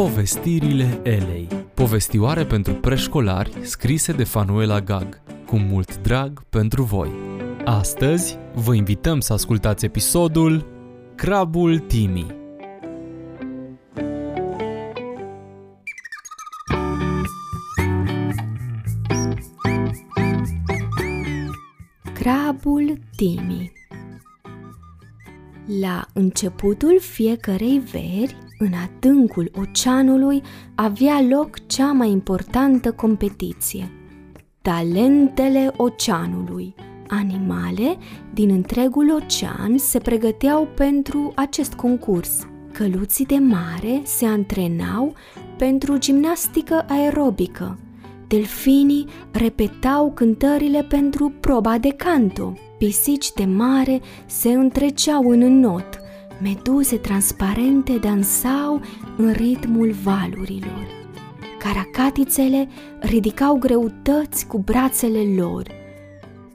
Povestirile Elei. Povestioare pentru preșcolari scrise de Fanuela Gag. Cu mult drag pentru voi. Astăzi vă invităm să ascultați episodul Crabul Timi Crabul Timi La începutul fiecărei veri, în adâncul oceanului, avea loc cea mai importantă competiție. Talentele oceanului. Animale din întregul ocean se pregăteau pentru acest concurs. Căluții de mare se antrenau pentru gimnastică aerobică. Delfinii repetau cântările pentru proba de canto. Pisici de mare se întreceau în not meduze transparente dansau în ritmul valurilor. Caracatițele ridicau greutăți cu brațele lor.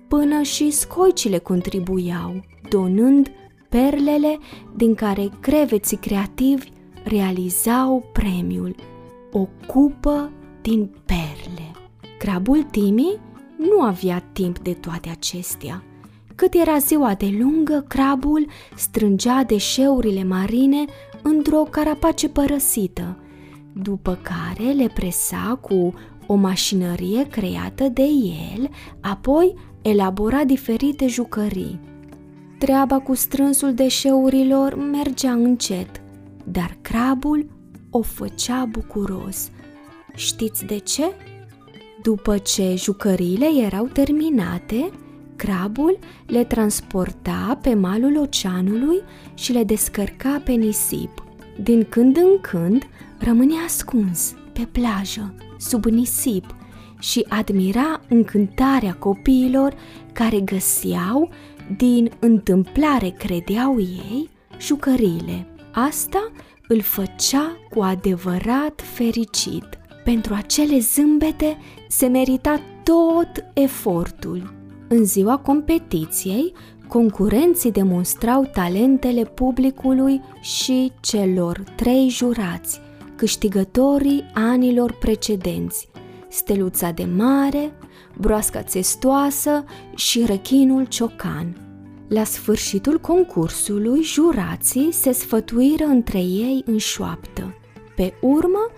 Până și scoicile contribuiau, donând perlele din care creveții creativi realizau premiul, o cupă din perle. Crabul Timi nu avea timp de toate acestea – cât era ziua de lungă, crabul strângea deșeurile marine într-o carapace părăsită, după care le presa cu o mașinărie creată de el, apoi elabora diferite jucării. Treaba cu strânsul deșeurilor mergea încet, dar crabul o făcea bucuros. Știți de ce? După ce jucăriile erau terminate, Crabul le transporta pe malul oceanului și le descărca pe nisip. Din când în când rămânea ascuns pe plajă, sub nisip, și admira încântarea copiilor care găseau, din întâmplare credeau ei, jucăriile. Asta îl făcea cu adevărat fericit. Pentru acele zâmbete se merita tot efortul. În ziua competiției, concurenții demonstrau talentele publicului și celor trei jurați, câștigătorii anilor precedenți, steluța de mare, broasca țestoasă și rechinul ciocan. La sfârșitul concursului, jurații se sfătuiră între ei în șoaptă. Pe urmă,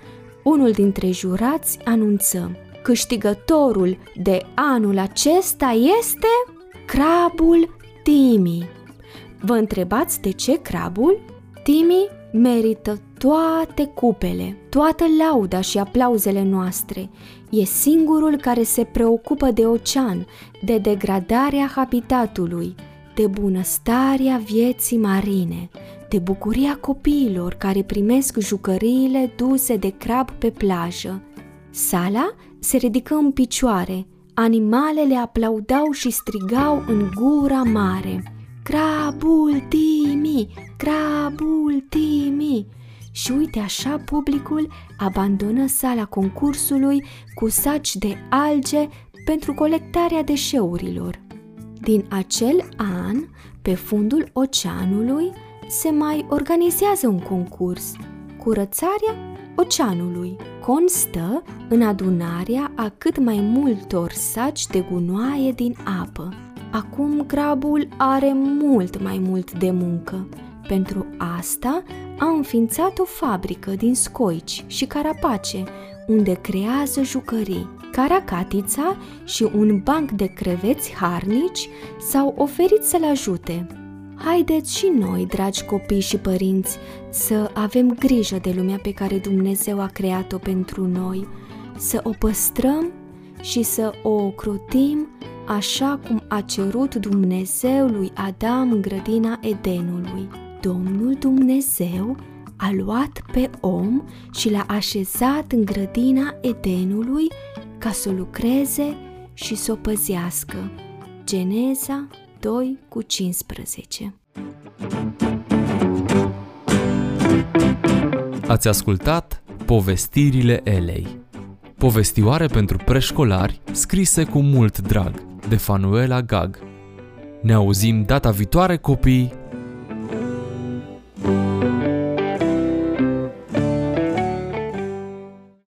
unul dintre jurați anunță – Câștigătorul de anul acesta este crabul Timi. Vă întrebați de ce crabul? Timi merită toate cupele, toată lauda și aplauzele noastre. E singurul care se preocupă de ocean, de degradarea habitatului, de bunăstarea vieții marine, de bucuria copiilor care primesc jucăriile duse de crab pe plajă. Sala se ridică în picioare, animalele aplaudau și strigau în gura mare. Crabul Timi! Crabul Timi! Și uite așa publicul abandonă sala concursului cu saci de alge pentru colectarea deșeurilor. Din acel an, pe fundul oceanului, se mai organizează un concurs, curățarea oceanului constă în adunarea a cât mai multor saci de gunoaie din apă. Acum crabul are mult mai mult de muncă. Pentru asta a înființat o fabrică din scoici și carapace, unde creează jucării. Caracatița și un banc de creveți harnici s-au oferit să-l ajute. Haideți și noi, dragi copii și părinți, să avem grijă de lumea pe care Dumnezeu a creat-o pentru noi, să o păstrăm și să o ocrotim așa cum a cerut Dumnezeu lui Adam în grădina Edenului. Domnul Dumnezeu a luat pe om și l-a așezat în grădina Edenului ca să lucreze și să o păzească. Geneza 2 cu 15 Ați ascultat Povestirile Elei Povestioare pentru preșcolari scrise cu mult drag de Fanuela Gag Ne auzim data viitoare copii! thank you